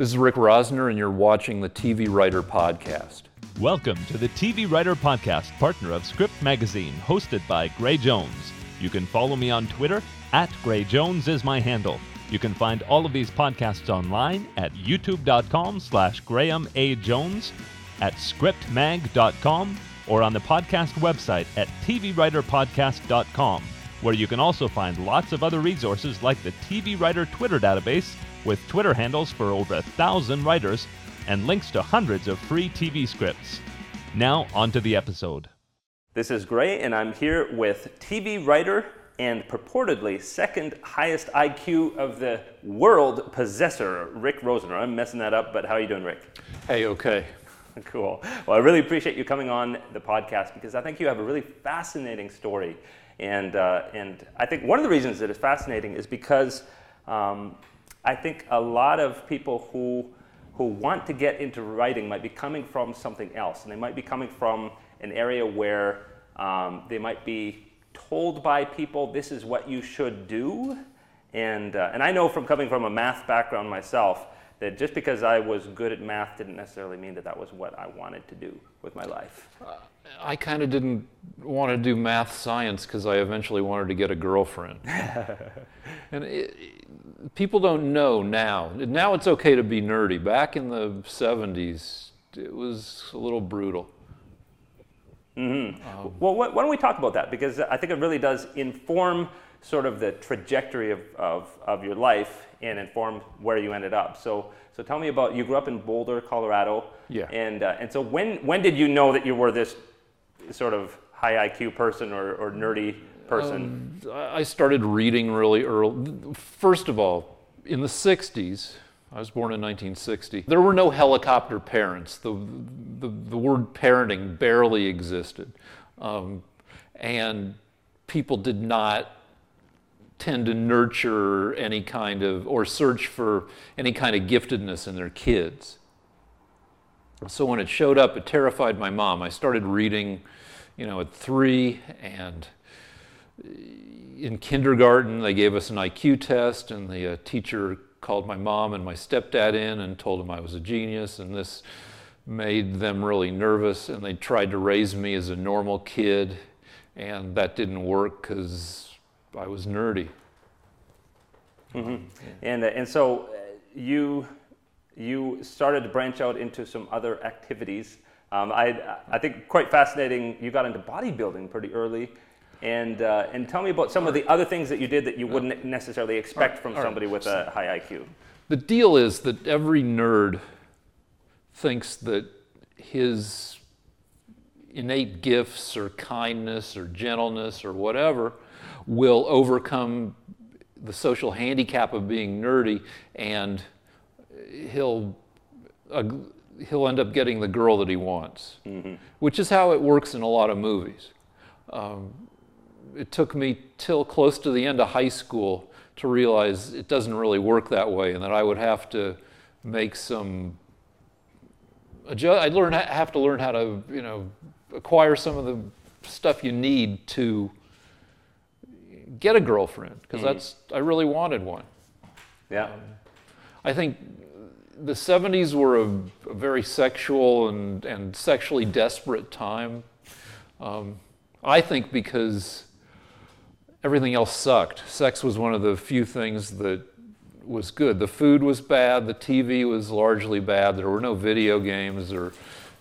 This is Rick Rosner, and you're watching the TV Writer Podcast. Welcome to the TV Writer Podcast, partner of Script Magazine, hosted by Gray Jones. You can follow me on Twitter, at Gray Jones is my handle. You can find all of these podcasts online at youtube.com slash Graham A. Jones, at scriptmag.com, or on the podcast website at tvwriterpodcast.com, where you can also find lots of other resources like the TV Writer Twitter database with Twitter handles for over a thousand writers and links to hundreds of free TV scripts. Now, on to the episode. This is Gray, and I'm here with TV writer and purportedly second highest IQ of the world possessor, Rick Rosner. I'm messing that up, but how are you doing, Rick? Hey, okay. Cool. Well, I really appreciate you coming on the podcast because I think you have a really fascinating story. And, uh, and I think one of the reasons that it's fascinating is because um, I think a lot of people who, who want to get into writing might be coming from something else. And they might be coming from an area where um, they might be told by people this is what you should do. And, uh, and I know from coming from a math background myself that just because I was good at math didn't necessarily mean that that was what I wanted to do with my life. I kind of didn't want to do math science because I eventually wanted to get a girlfriend. and it, people don't know now. Now it's okay to be nerdy. Back in the 70s, it was a little brutal. Mm-hmm. Um, well, why don't we talk about that? Because I think it really does inform sort of the trajectory of, of, of your life and inform where you ended up. So, so tell me about you grew up in Boulder, Colorado. Yeah. And, uh, and so when, when did you know that you were this sort of high IQ person or, or nerdy person? Um, I started reading really early. First of all, in the 60s, I was born in 1960. There were no helicopter parents. The, the, the word parenting barely existed. Um, and people did not tend to nurture any kind of, or search for any kind of giftedness in their kids. So when it showed up, it terrified my mom. I started reading, you know, at three, and in kindergarten, they gave us an IQ test, and the uh, teacher called my mom and my stepdad in and told them I was a genius, and this made them really nervous, and they tried to raise me as a normal kid, and that didn't work because I was nerdy. Mm-hmm. And, uh, and so uh, you, you started to branch out into some other activities. Um, I, I think quite fascinating, you got into bodybuilding pretty early. And, uh, and tell me about some of the other things that you did that you wouldn't necessarily expect from somebody with a high IQ. The deal is that every nerd thinks that his innate gifts or kindness or gentleness or whatever will overcome the social handicap of being nerdy and he'll uh, he'll end up getting the girl that he wants mm-hmm. which is how it works in a lot of movies um, it took me till close to the end of high school to realize it doesn't really work that way and that I would have to make some adjust, I'd learn have to learn how to you know acquire some of the stuff you need to get a girlfriend because mm. that's I really wanted one. Yeah. Um, I think the 70s were a, a, very sexual and, and sexually desperate time. Um, I think because everything else sucked. Sex was one of the few things that was good. The food was bad, the TV was largely bad, there were no video games or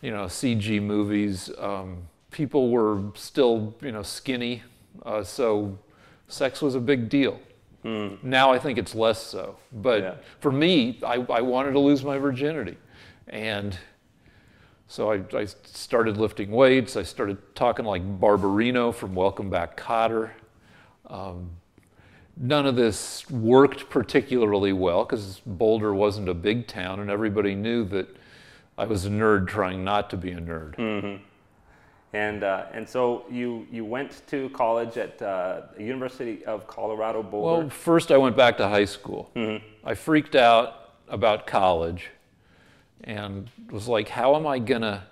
you know, CG movies. Um, people were still, you know, skinny, uh, so sex was a big deal. Mm. Now I think it's less so. But yeah. for me, I, I, wanted to lose my virginity. And so I, I, started lifting weights. I started talking like Barbarino from Welcome Back Kotter. Um, none of this worked particularly well because Boulder wasn't a big town and everybody knew that I was a nerd trying not to be a nerd. Mm-hmm. And, uh, and so you, you went to college at uh, the University of Colorado Boulder? Well, first I went back to high school. Mm-hmm. I freaked out about college and was like, how am I going to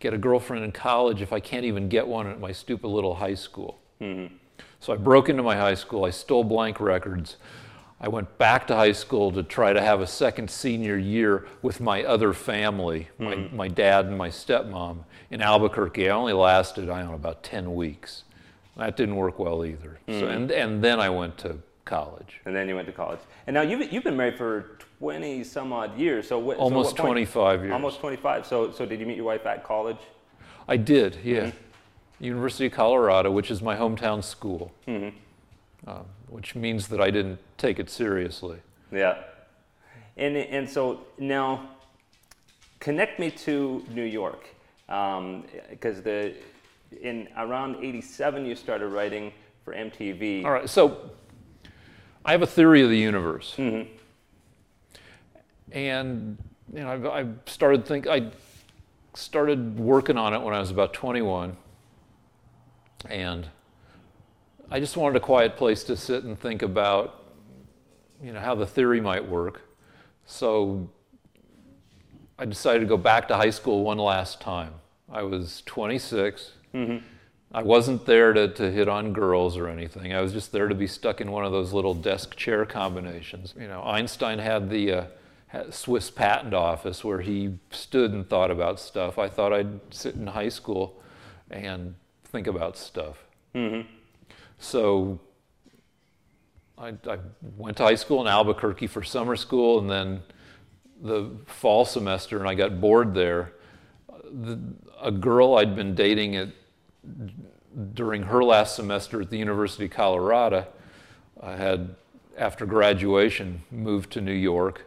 get a girlfriend in college if I can't even get one at my stupid little high school? Mm-hmm. So I broke into my high school, I stole blank records. I went back to high school to try to have a second senior year with my other family, my, hmm. my dad and my stepmom in Albuquerque. I only lasted, I don't know, about 10 weeks. That didn't work well either. So, hmm. and, and then I went to college. And then you went to college. And now you've, you've been married for 20 some odd years. So what, so Almost point- 25 years. Almost 25. So, so did you meet your wife at college? I did, yeah. Hmm. University of Colorado, which is my hometown school, mm-hmm. um, which means that I didn't take it seriously. Yeah. And, and so now, connect me to New York. Um, because the in around 87, you started writing for MTV. All right, so I have a theory of the universe. Mm-hmm. And you know, I, I started think I started working on it when I was about 21, and I just wanted a quiet place to sit and think about, you know, how the theory might work. So I decided to go back to high school one last time. I was 26. I wasn't there to, to hit on girls or anything. I was just there to be stuck in one of those little desk chair combinations. You know, Einstein had the uh, Swiss patent office where he stood and thought about stuff. I thought I'd sit in high school and think about stuff. So I, I went to high school in Albuquerque for summer school, and then the fall semester, and I got bored there. The, a girl I'd been dating at during her last semester at the University of Colorado I had, after graduation, moved to New York,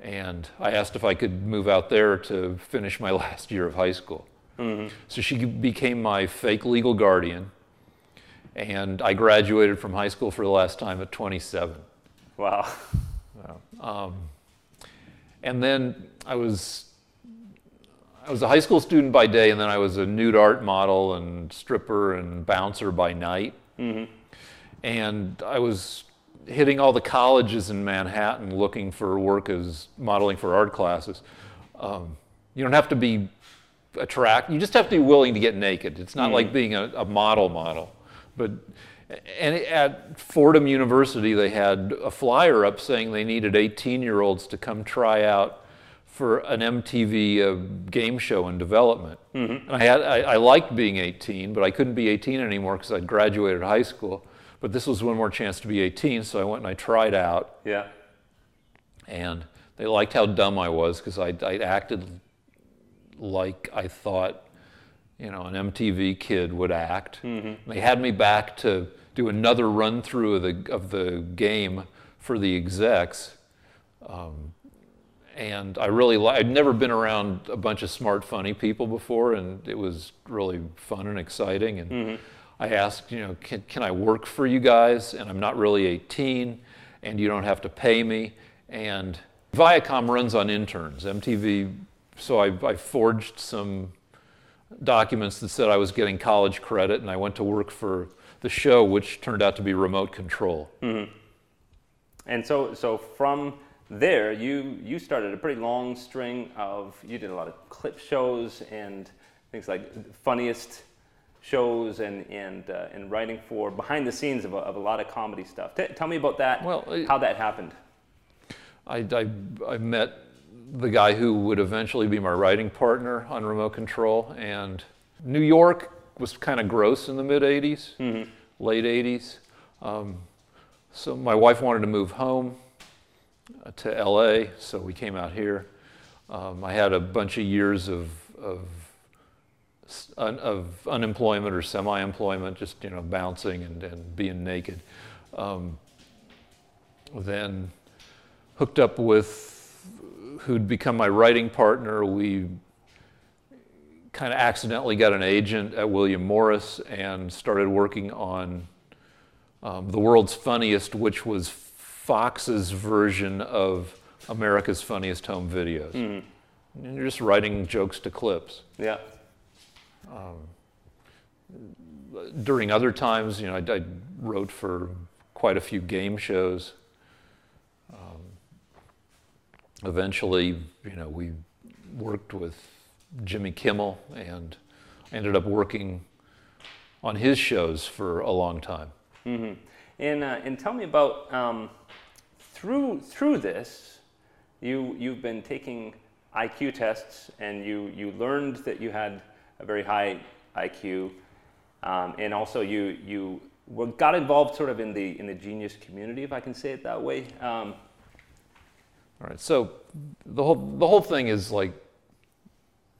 and I asked if I could move out there to finish my last year of high school. Mm-hmm. So she became my fake legal guardian, and I graduated from high school for the last time at 27. Wow. Um, and then I was I was a high school student by day, and then I was a nude art model and stripper and bouncer by night. Mm-hmm. And I was hitting all the colleges in Manhattan looking for work as modeling for art classes. Um, you don't have to be attract. You just have to be willing to get naked. It's not mm-hmm. like being a, a model model. But and at Fordham University, they had a flyer up saying they needed 18-year-olds to come try out for an MTV uh, game show in development. And I had I, I liked being 18, but I couldn't be 18 anymore because I'd graduated high school. But this was one more chance to be 18, so I went and I tried out Yeah. and they liked how dumb I was because I, I acted like I thought, you know, an MTV kid would act. They had me back to do another run through of the of the game for the execs, um, and I really li- I'd never been around a bunch of smart, funny people before, and it was really fun and exciting. And I asked, you know, can, can I work for you guys? And I'm not really 18, and you don't have to pay me. And Viacom runs on interns. MTV, so I, I forged some documents that said I was getting college credit, and I went to work for the show, which turned out to be Remote Control. And so, so from there, you you started a pretty long string of. You did a lot of clip shows and things like funniest shows and and uh, and writing for behind the scenes of a, of a lot of comedy stuff. T- tell me about that. Well, I- how that happened. I, I, I met the guy who would eventually be my writing partner on Remote Control, and New York was kind of gross in the mid 80s, late 80s. Um, so my wife wanted to move home uh, to LA, so we came out here. Um, I had a bunch of years of, of, un, of unemployment or semi-employment, just you know bouncing and, and being naked. Um, then hooked up with who'd become my writing partner. We kind of accidentally got an agent at William Morris and started working on um, The World's Funniest, which was Fox's version of America's Funniest Home Videos. And you're just writing jokes to clips. Yeah. During other times, you know, I, I wrote for quite a few game shows. Um, eventually, you know, we worked with Jimmy Kimmel and ended up working on his shows for a long time. And uh, and tell me about um, through through this, you you've been taking IQ tests, and you you learned that you had a very high IQ, um, and also you you got involved sort of in the in the genius community, if I can say it that way. Um, All right, so the whole the whole thing is like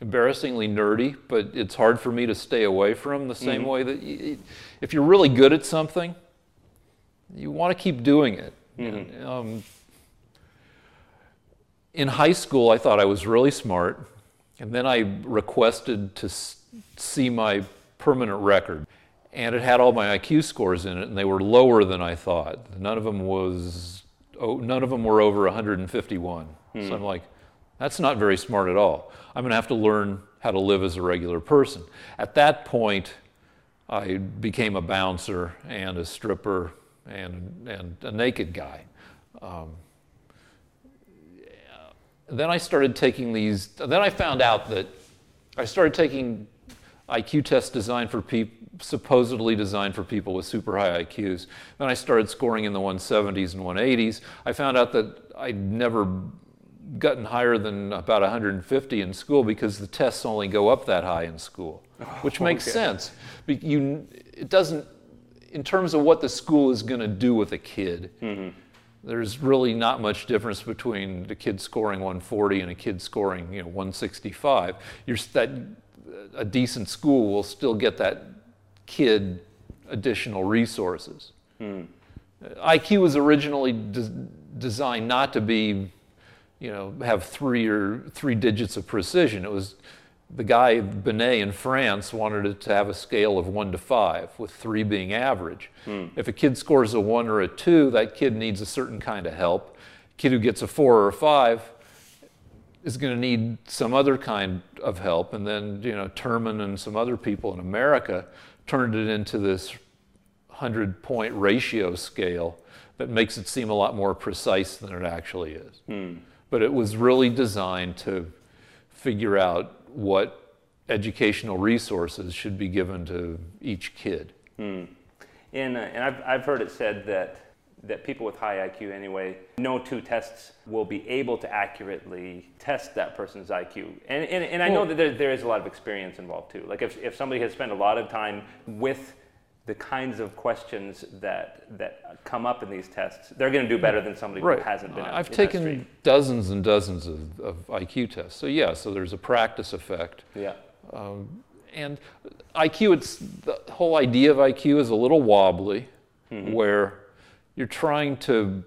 embarrassingly nerdy, but it's hard for me to stay away from the same way that y if you're really good at something, you want to keep doing it. And, um, in high school, I thought I was really smart, and then I requested to s- see my permanent record, and it had all my IQ scores in it, and they were lower than I thought. None of them was, oh, none of them were over 151. So I'm like, that's not very smart at all. I'm going to have to learn how to live as a regular person. At that point, I became a bouncer and a stripper and, and a naked guy. Um, then I started taking these, then I found out that I started taking IQ tests designed for people, supposedly designed for people with super high IQs. Then I started scoring in the 170s and 180s. I found out that I'd never gotten higher than about 150 in school because the tests only go up that high in school, which makes okay. sense. Be- You, it doesn't, in terms of what the school is going to do with a kid, mm-hmm. there's really not much difference between a kid scoring 140 and a kid scoring, you know, 165. You're, that, a decent school will still get that kid additional resources. Hmm. IQ was originally des- designed not to be, you know, have three or three digits of precision. It was the guy Binet in France wanted it to have a scale of one to five, with three being average. Hmm. If a kid scores a one or a two, that kid needs a certain kind of help. Kid who gets a four or a five is going to need some other kind of help. And then, you know, Terman and some other people in America turned it into this 100 point ratio scale that makes it seem a lot more precise than it actually is. But it was really designed to figure out what educational resources should be given to each kid. And, uh, and I've, I've heard it said that, that people with high IQ, anyway, no two tests will be able to accurately test that person's IQ. And, and, and I know that there, there is a lot of experience involved too. Like if, if somebody has spent a lot of time with the kinds of questions that, that come up in these tests, they're going to do better than somebody who hasn't been. I've taken dozens and dozens of, of IQ tests. So yeah, so there's a practice effect. Yeah. Um, and IQ, it's the whole idea of IQ is a little wobbly, hmm. where you're trying to,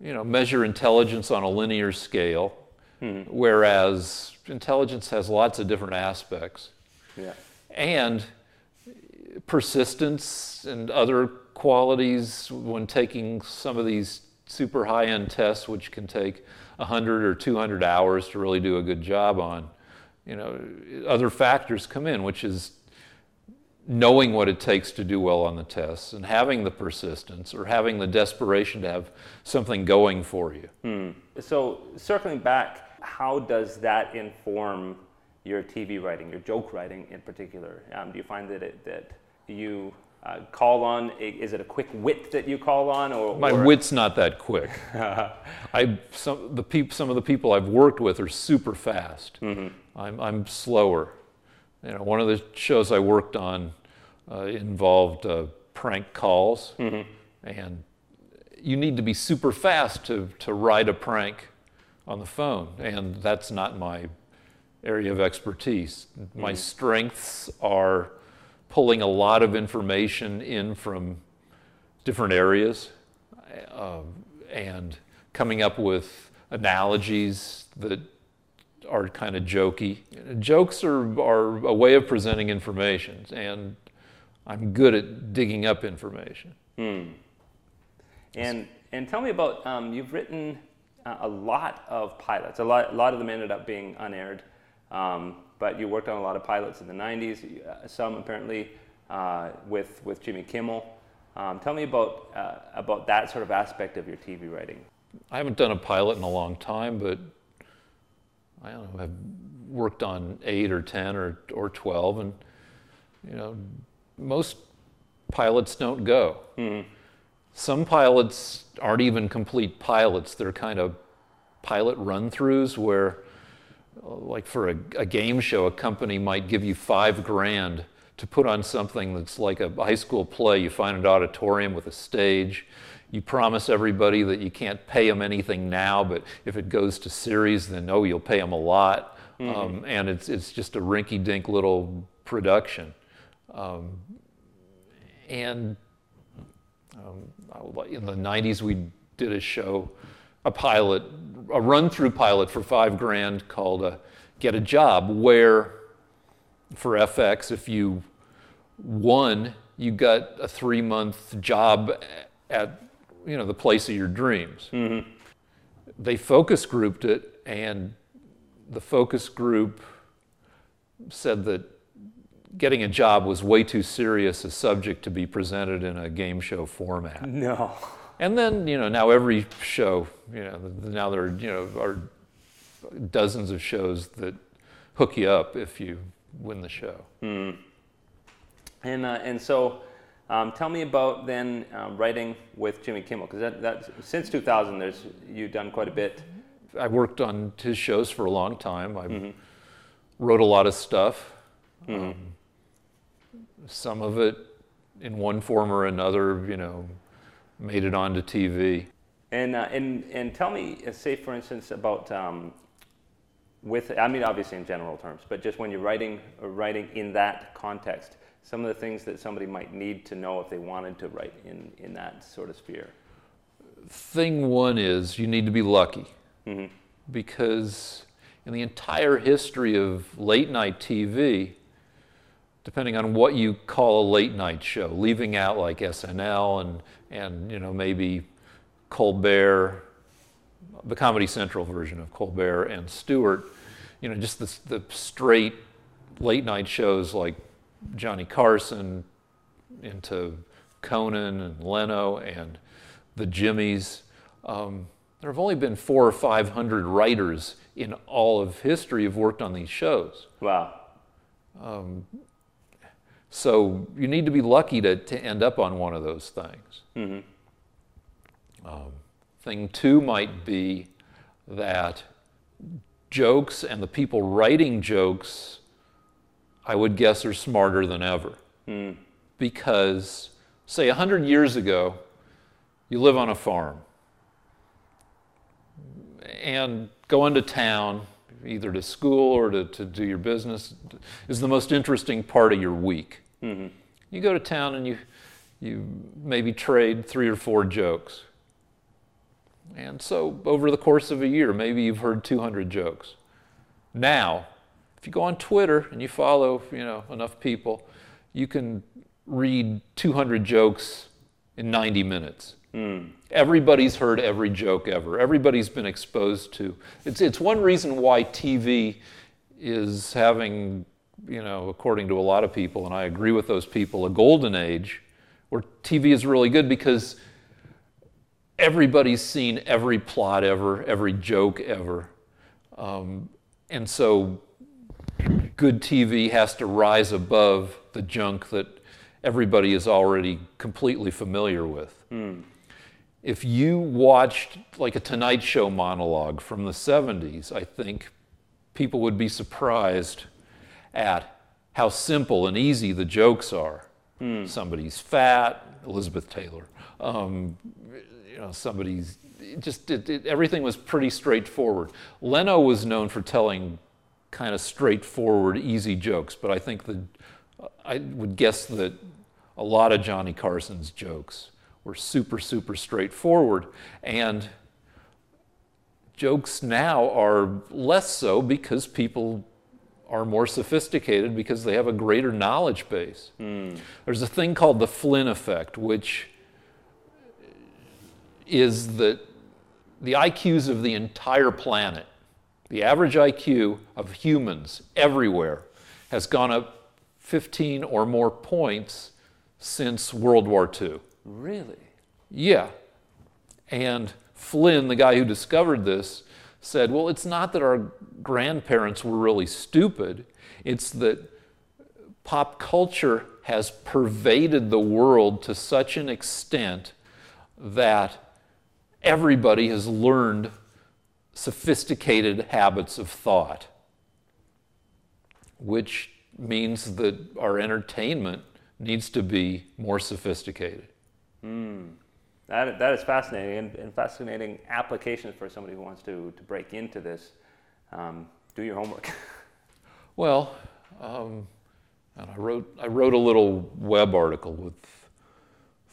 you know, measure intelligence on a linear scale, hmm. whereas intelligence has lots of different aspects, Yeah. and persistence and other qualities when taking some of these super high-end tests, which can take 100 or 200 hours to really do a good job on you know, other factors come in, which is knowing what it takes to do well on the tests and having the persistence or having the desperation to have something going for you. So circling back, how does that inform your TV writing, your joke writing in particular? Um, do you find that it, that you uh, call on? Is it a quick wit that you call on, or My or- wit's not that quick. I some the peop, some of the people I've worked with are super fast. I'm I'm slower. You know, one of the shows I worked on uh, involved uh, prank calls, and you need to be super fast to to write a prank on the phone, and that's not my area of expertise. My strengths are pulling a lot of information in from different areas um, and coming up with analogies that are kind of jokey. Jokes are, are a way of presenting information, and I'm good at digging up information. And and tell me about um, you've written uh, a lot of pilots. A lot a lot of them ended up being unaired, um, but you worked on a lot of pilots in the '90s. uh, Some apparently uh, with with Jimmy Kimmel. Um, tell me about uh, about that sort of aspect of your TV writing. I haven't done a pilot in a long time, but I don't know, I've worked on eight or 10 or, or 12, and, you know, most pilots don't go. Hmm. some pilots aren't even complete pilots. They're kind of pilot run throughs where, like for a, a, game show, a company might give you five grand to put on something that's like a high school play. You find an auditorium with a stage. You promise everybody that you can't pay them anything now, but if it goes to series, then oh, you'll pay them a lot. Mm-hmm. Um, and it's, it's just a rinky dink little production. Um, and um, in the 90s, we did a show, a pilot, a run through pilot for five grand called uh, Get a Job, where for FX, if you won, you got a three month job at you know the place of your dreams. Mm-hmm. They focus grouped it, and the focus group said that getting a job was way too serious a subject to be presented in a game show format. No. And then, you know, now every show, you know, now there are, you know, are dozens of shows that hook you up if you win the show. Mm. And, uh, and so um, tell me about then um, writing with Jimmy Kimmel, because that, that, since 2000, there's, you've done quite a bit. I worked on his shows for a long time. I mm-hmm. wrote a lot of stuff. Mm-hmm. Um, some of it, in one form or another, you know, made it onto TV. And uh, and and tell me, uh, say for instance, about um, with I mean obviously in general terms, but just when you're writing uh, writing in that context, some of the things that somebody might need to know if they wanted to write in in that sort of sphere. Thing one is you need to be lucky, mm-hmm. because in the entire history of late night TV, depending on what you call a late night show, leaving out like SNL and, and you know, maybe Colbert, the Comedy Central version of Colbert and Stewart, you know, just the, the straight late night shows like Johnny Carson into Conan and Leno and the Jimmys. Um, there have only been four or five hundred writers in all of history who've worked on these shows. Wow. Um, so you need to be lucky to, to end up on one of those things. Mm-hmm. Um, thing two might be that jokes and the people writing jokes, I would guess, are smarter than ever. Mm. Because, say, 100 years ago, you live on a farm and going to town either to school or to, to do your business is the most interesting part of your week. Mm-hmm. You go to town and you, you maybe trade three or four jokes. And so over the course of a year, maybe you've heard 200 jokes. Now, if you go on Twitter and you follow, you know, enough people, you can read 200 jokes in 90 minutes. Mm. Everybody's heard every joke ever. Everybody's been exposed to. It's, it's one reason why TV is having, you know, according to a lot of people, and I agree with those people, a golden age where TV is really good because everybody's seen every plot ever, every joke ever. Um, and so good TV has to rise above the junk that everybody is already completely familiar with. Mm if you watched like a Tonight Show monologue from the 70s, I think people would be surprised at how simple and easy the jokes are. Mm. Somebody's fat, Elizabeth Taylor. Um, you know, somebody's just it, it, everything was pretty straightforward. Leno was known for telling kind of straightforward, easy jokes, but I think that I would guess that a lot of Johnny Carson's jokes were super, super straightforward. And jokes now are less so because people are more sophisticated because they have a greater knowledge base. Mm. There's a thing called the Flynn effect, which is that the IQs of the entire planet, the average IQ of humans everywhere, has gone up 15 or more points since World War II. Really? Yeah. And Flynn, the guy who discovered this, said, Well, it's not that our grandparents were really stupid, it's that pop culture has pervaded the world to such an extent that everybody has learned sophisticated habits of thought, which means that our entertainment needs to be more sophisticated. That, that is fascinating and, and fascinating applications for somebody who wants to, to break into this. Um, do your homework. Well, um, and I wrote I wrote a little web article with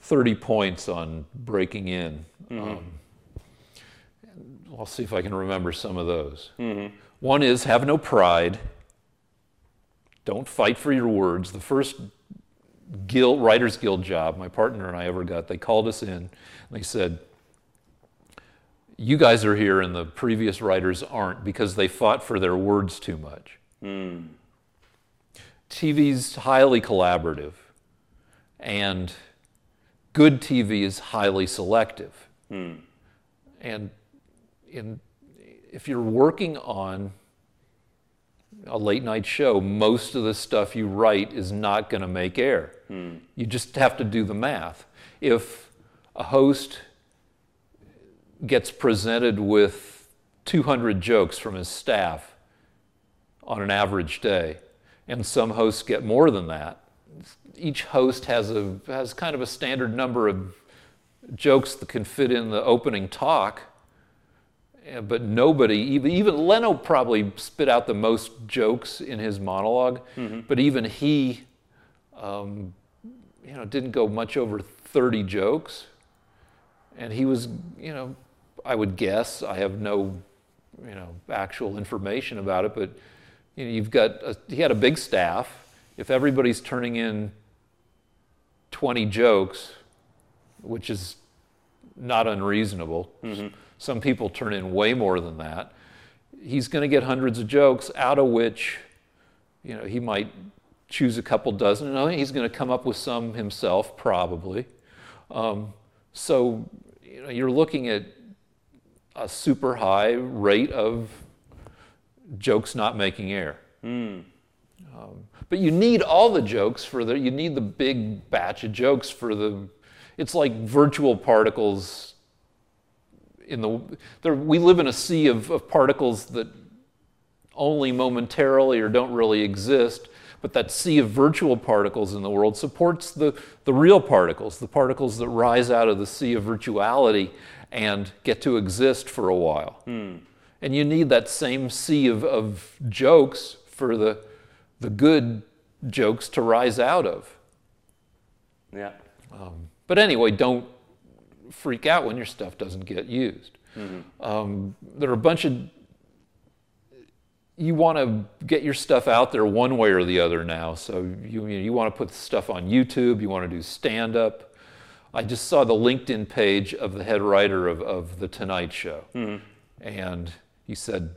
30 points on breaking in. Um, I'll see if I can remember some of those. One is have no pride. Don't fight for your words. The first guild, Writers Guild job my partner and I ever got, they called us in and they said, You guys are here and the previous writers aren't because they fought for their words too much. Hmm. TV's highly collaborative, and good TV is highly selective. Hmm. And in, if you're working on a late night show, most of the stuff you write is not going to make air. Hmm. You just have to do the math. If a host gets presented with 200 jokes from his staff on an average day, and some hosts get more than that. Each host has a has kind of a standard number of jokes that can fit in the opening talk, but nobody, even, even Leno probably spit out the most jokes in his monolog but even he, um, you know, didn't go much over 30 jokes. And he was, you know, I would guess, I have no, you know, actual information about it, but you know, you've got, a, he had a big staff. If everybody's turning in 20 jokes, which is not unreasonable. Some people turn in way more than that. He's going to get hundreds of jokes, out of which, you know, he might choose a couple dozen. And he's going to come up with some himself, probably. Um, so, you know, you're looking at a super high rate of jokes not making air. Um, but you need all the jokes for the, you need the big batch of jokes for the, it's like virtual particles in the, there, we live in a sea of, of particles that only momentarily or don't really exist, but that sea of virtual particles in the world supports the, the real particles, the particles that rise out of the sea of virtuality and get to exist for a while. Hmm. And you need that same sea of, of jokes for the, the good jokes to rise out of. yeah. Um, but anyway, don't freak out when your stuff doesn't get used. Mm-hmm. Um, there are a bunch of you want to get your stuff out there one way or the other now. So you you, you want to put stuff on YouTube. You want to do stand up. I just saw the LinkedIn page of the head writer of, of the Tonight Show, mm-hmm. and he said,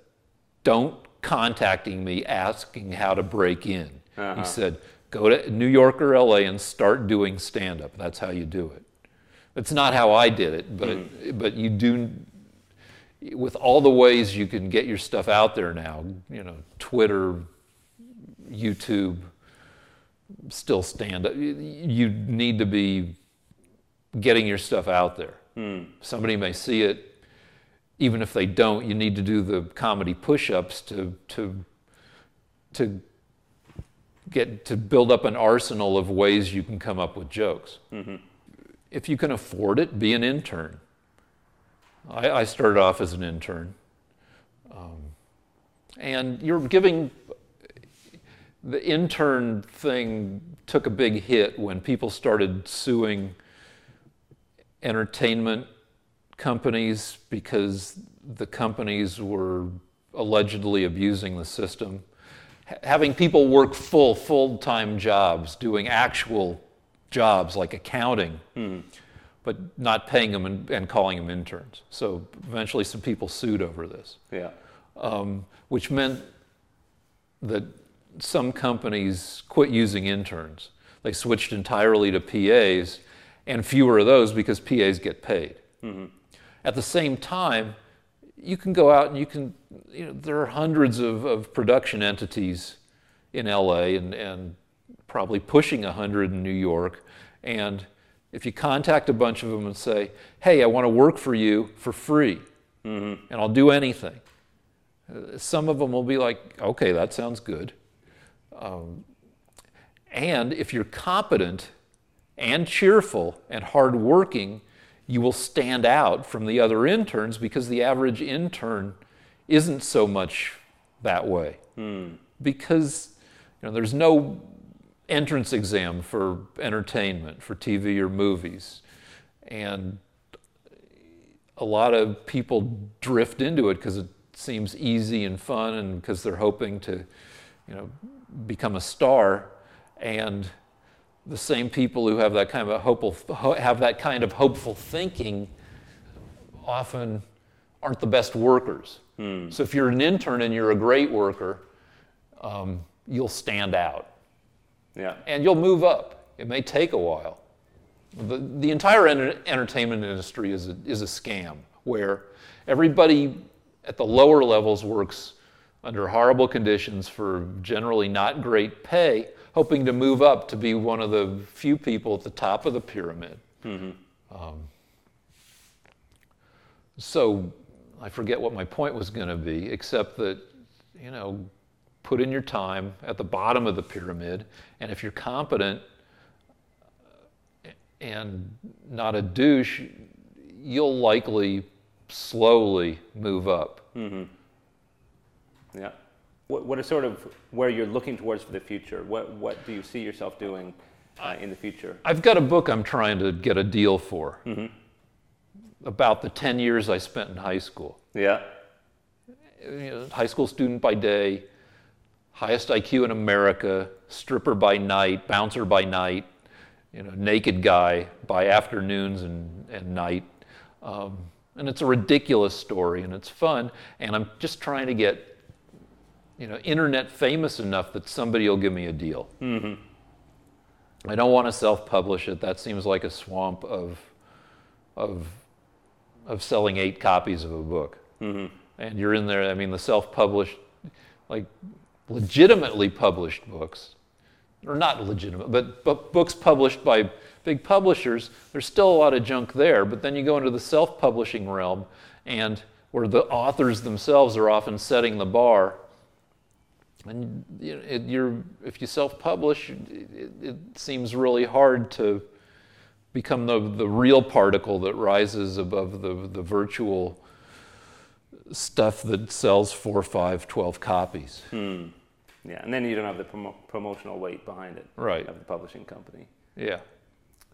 "Don't contacting me asking how to break in." He uh-huh. said, "Go to New York or LA and start doing stand up. That's how you do it." It's not how I did it, but mm-hmm. but you do with all the ways you can get your stuff out there now, you know, Twitter, YouTube, still stand up. You- need to be getting your stuff out there. Hmm. Somebody may see it. Even if they don't, you need to do the comedy push-ups to to to get to build up an arsenal of ways you can come up with jokes. Mm-hmm. If you can afford it, be an intern. I, I started off as an intern. Um, and you're giving the intern thing took a big hit when people started suing entertainment companies because the companies were allegedly abusing the system. H- having people work full, full time jobs, doing actual jobs like accounting, but not paying them and, and calling them interns. So eventually, some people sued over this Yeah. um, which meant that some companies quit using interns. They switched entirely to PAs, and fewer of those because PAs get paid. At the same time, you can go out and you can, you know, there are hundreds of, of production entities in LA and, and probably pushing 100 in New York, and If you contact a bunch of them and say, hey, I want to work for you for free, and I'll do anything, uh, some of them will be like, okay, that sounds good. Um, and if you're competent and cheerful and hardworking, you will stand out from the other interns because the average intern isn't so much that way. Because you know, there's no entrance exam for entertainment, for TV or movies. And a lot of people drift into it because it seems easy and fun and because they're hoping to, you know, become a star. And the same people who have that kind of a hopeful have that kind of hopeful thinking often aren't the best workers. So if you're an intern and you're a great worker, um, you'll stand out Yeah. and you'll move up. It may take a while. The, the entire enter- entertainment industry is a, is a scam where everybody at the lower levels works under horrible conditions for generally not great pay, hoping to move up to be one of the few people at the top of the pyramid. Um, so I forget what my point was going to be, except that, you know, put in your time at the bottom of the pyramid, and if you're competent and not a douche, you'll likely slowly move up. Yeah. What, what is sort of where you're looking towards for the future? What, what do you see yourself doing uh, in the future? I've got a book I'm trying to get a deal for about the 10 years I spent in high school. Yeah. you know, high school student by day, highest IQ in America, stripper by night, bouncer by night, you know, naked guy by afternoons and, and night. Um, and it's a ridiculous story and it's fun. And I'm just trying to get, you know, internet famous enough that somebody will give me a deal. I don't want to self-publish it. That seems like a swamp of, of, of selling eight copies of a book. And you're in there. I mean, the self-published, like legitimately published books, or not legitimate, but, but books published by big publishers. There's still a lot of junk there. But then you go into the self-publishing realm, and where the authors themselves are often setting the bar. And you're, if you self-publish, it, it seems really hard to become the, the real particle that rises above the, the virtual stuff that sells four, five, 12 copies. Hmm. Yeah. And then you don't have the promo- promotional weight behind it Right. of the publishing company. Yeah.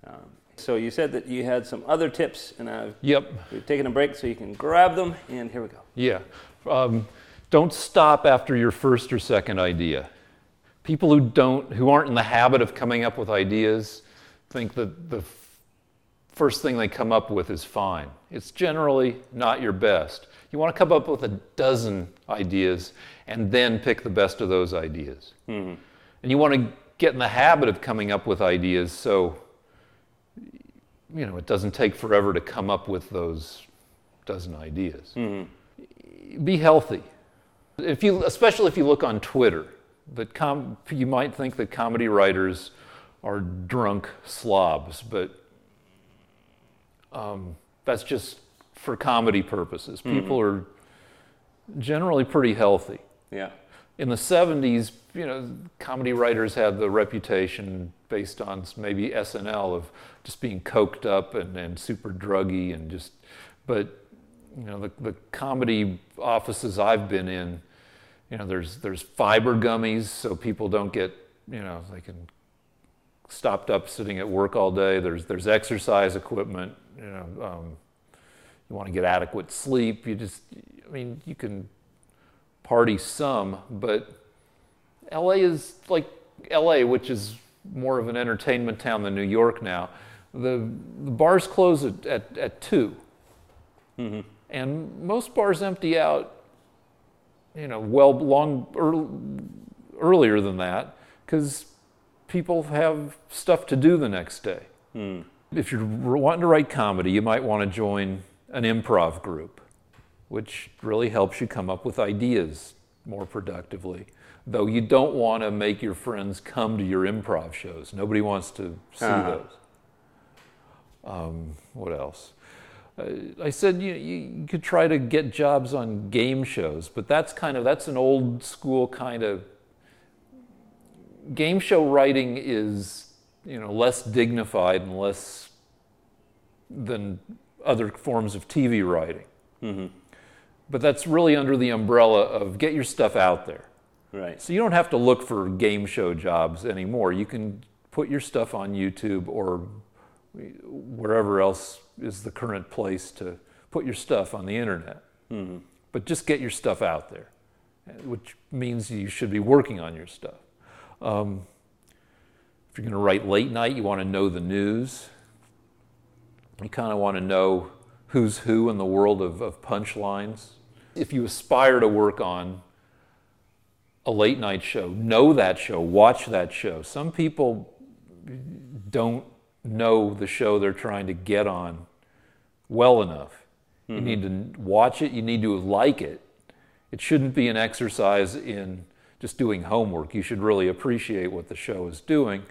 Um, so you said that you had some other tips, and uh, Yep. we've taken a break so you can grab them, and here we go. Yeah. Um, don't stop after your first or second idea. People who don't, who aren't in the habit of coming up with ideas, think that the first thing they come up with is fine. It's generally not your best. You want to come up with a dozen ideas and then pick the best of those ideas. And you want to get in the habit of coming up with ideas so you know it doesn't take forever to come up with those dozen ideas be healthy. If you, especially if you look on Twitter, that com- you might think that comedy writers are drunk slobs, but um, that's just for comedy purposes. People are generally pretty healthy. Yeah. In the 70s, you know, comedy writers had the reputation based on maybe SNL of just being coked up and, and super druggy and just, but, you know, the, the comedy offices I've been in, you know, there's, there's fiber gummies so people don't get, you know, they can stopped up sitting at work all day. There's, there's exercise equipment, you know, um, you want to get adequate sleep. You just, I mean, you can party some, but LA is like LA, which is more of an entertainment town than New York now. The, the bars close at, at, at 2 mm-hmm. and most bars empty out, you know, well long ear, earlier than that because people have stuff to do the next day. Hmm. If you're wanting to write comedy, you might want to join an improv group, which really helps you come up with ideas more productively. Though you don't want to make your friends come to your improv shows. Nobody wants to see Uh-huh. those. Um, what else? Uh, I said you, you could try to get jobs on game shows, but that's kind of that's an old school kind of game show writing is you know less dignified and less than other forms of TV writing. Mm-hmm. But that's really under the umbrella of get your stuff out there. Right. So you don't have to look for game show jobs anymore. You can put your stuff on YouTube or wherever else is the current place to put your stuff on the internet. Mm-hmm. But just get your stuff out there, which means you should be working on your stuff. Um, if you're going to write late night, you want to know the news. You kind of want to know who's who in the world of, of punchlines. If you aspire to work on a late night show, know that show, watch that show. Some people don't know the show they're trying to get on well enough. Mm-hmm. You need to watch it, you need to like it. It shouldn't be an exercise in just doing homework. You should really appreciate what the show is doing.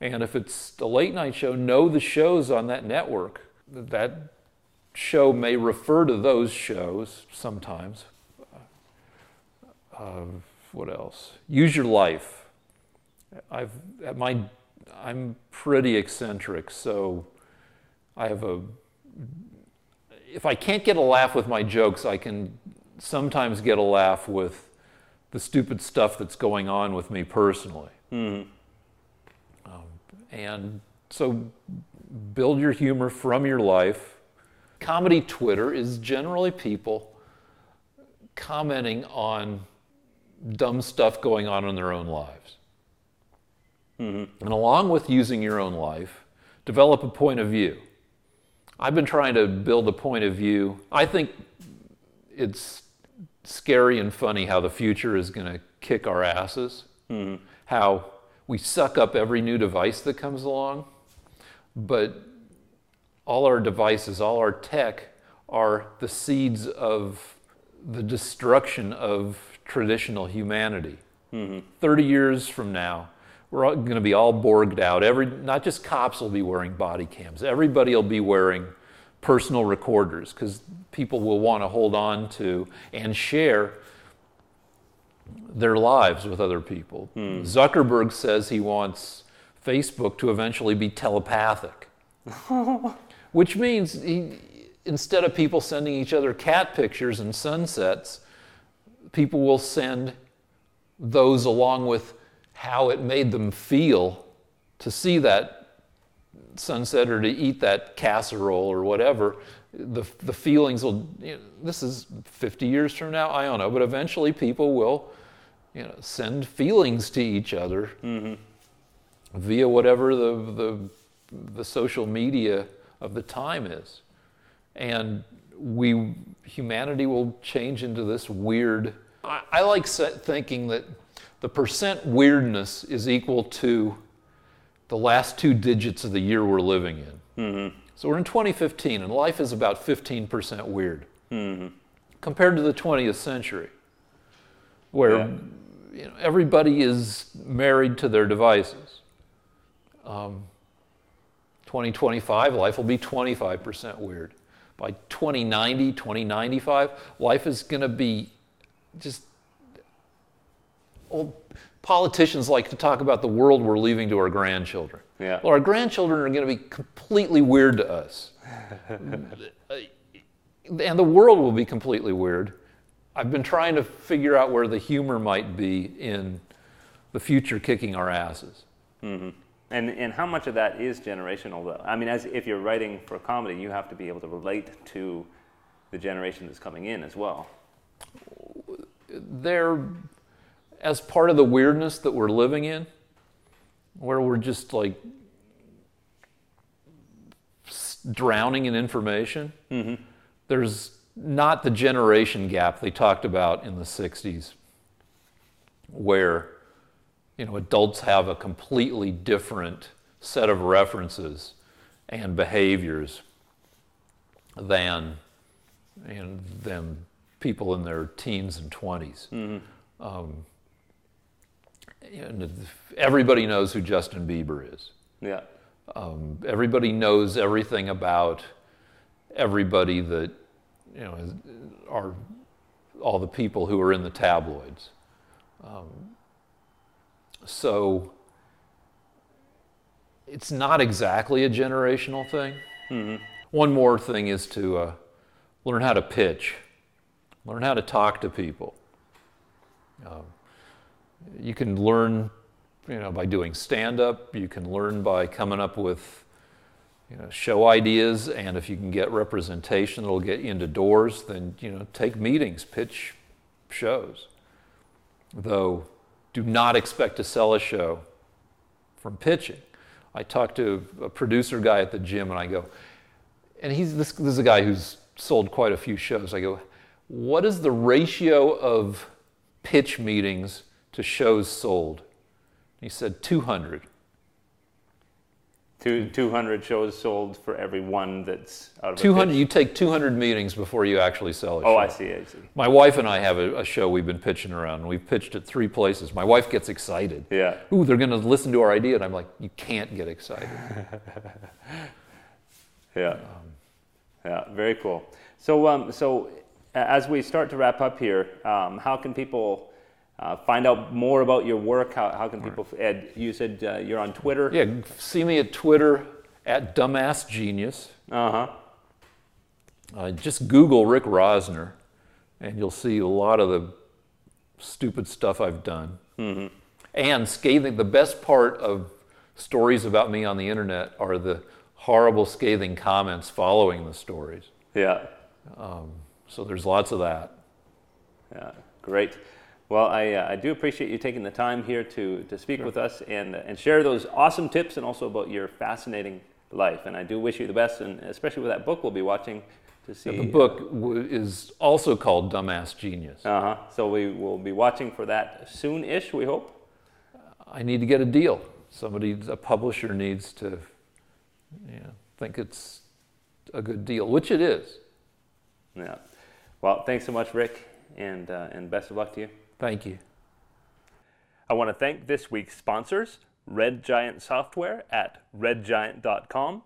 And if it's a late night show, know the shows on that network. That show may refer to those shows sometimes. Uh, what else? Use your life. I've at my I'm pretty eccentric, so I have a if I can't get a laugh with my jokes, I can sometimes get a laugh with the stupid stuff that's going on with me personally. Mm-hmm. Um, and so build your humor from your life. Comedy Twitter is generally people commenting on dumb stuff going on in their own lives. Mm-hmm. And along with using your own life, develop a point of view. I've been trying to build a point of view. I think it's scary and funny how the future is going to kick our asses. Mm-hmm. How we suck up every new device that comes along, but all our devices, all our tech are the seeds of the destruction of traditional humanity. Mm-hmm. 30 years from now, we're going to be all borged out. Every, not just cops will be wearing body cams, everybody will be wearing personal recorders because people will want to hold on to and share their lives with other people. Hmm. Zuckerberg says he wants Facebook to eventually be telepathic, which means he, instead of people sending each other cat pictures and sunsets, people will send those along with how it made them feel to see that sunset or to eat that casserole or whatever. The, the feelings will, you know, this is 50 years from now, I don't know, but eventually people will, you know, send feelings to each other mm-hmm. Via whatever the, the, the social media of the time is. And we, humanity will change into this weird, I, I like thinking that the percent weirdness is equal to the last two digits of the year we're living in. Mm-hmm. So we're in 2015, and life is about 15% weird mm-hmm. compared to the 20th century, where yeah. you know, everybody is married to their devices. Um, 2025, life will be 25% weird. By 2090, 2095, life is going to be just well, politicians like to talk about the world we're leaving to our grandchildren. Yeah. Well, our grandchildren are going to be completely weird to us. and the world will be completely weird. I've been trying to figure out where the humor might be in the future kicking our asses. Mm-hmm. And, and how much of that is generational, though? I mean, as if you're writing for comedy, you have to be able to relate to the generation that's coming in as well. They're as part of the weirdness that we're living in, where we're just like drowning in information, mm-hmm. there's not the generation gap they talked about in the 60s, where you know adults have a completely different set of references and behaviors than know, than people in their teens and 20s. Mm-hmm. Um, and everybody knows who Justin Bieber is. Yeah. Um, everybody knows everything about everybody that you know are all the people who are in the tabloids. Um, so it's not exactly a generational thing. One more thing is to uh, learn how to pitch, learn how to talk to people. Um, you can learn, you know, by doing stand-up. You can learn by coming up with, you know, show ideas. And if you can get representation that'll get you into doors, then you know, take meetings, pitch shows. Though, do not expect to sell a show from pitching. I talked to a producer guy at the gym, and I go, and he's this, this is a guy who's sold quite a few shows. I go, what is the ratio of pitch meetings to shows sold? He said 200. Two, 200 shows sold for every one that's out of a 200. pitch. You take 200 meetings before you actually sell a show. Oh, I see, I see. My wife and I have a, a show we've been pitching around. and We've pitched at three places. My wife gets excited. Yeah. Ooh, they're going to listen to our idea, and I'm like, you can't get excited. Yeah. Yeah, very cool. So, um, so as we start to wrap up here, um, how can people uh, find out more about your work? How, how can people, Ed, you said uh, you're on Twitter? yeah, see me at Twitter at Dumbass Genius. Uh huh. Uh, just Google Rick Rosner, and you'll see a lot of the stupid stuff I've done. And scathing. The best part of stories about me on the internet are the horrible, scathing comments following the stories. Yeah. So there's lots of that. Yeah, great. Well, I, uh, I do appreciate you taking the time here to, to speak with us and, and share those awesome tips and also about your fascinating life. And I do wish you the best, and especially with that book we'll be watching to see. The book w- is also called Dumbass Genius. Uh huh. So we will be watching for that soon ish, we hope. I need to get a deal. Somebody, a publisher, needs to you know, think it's a good deal, which it is. Yeah. Well, thanks so much, Rick, and, uh, and best of luck to you. Thank you. I want to thank this week's sponsors Red Giant Software at redgiant.com.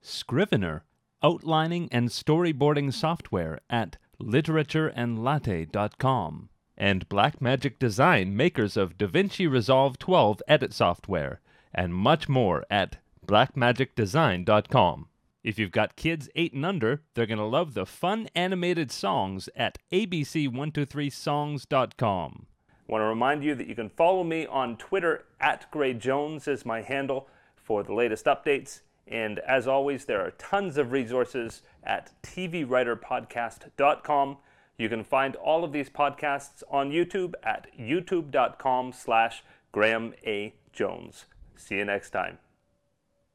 Scrivener, outlining and storyboarding software at literatureandlatte.com. And Blackmagic Design, makers of DaVinci Resolve 12 edit software, and much more at blackmagicdesign.com. If you've got kids 8 and under, they're going to love the fun animated songs at abc123songs.com. I want to remind you that you can follow me on Twitter at Gray Jones is my handle for the latest updates. And as always, there are tons of resources at tvwriterpodcast.com. You can find all of these podcasts on YouTube at youtube.com slash Graham A. Jones. See you next time.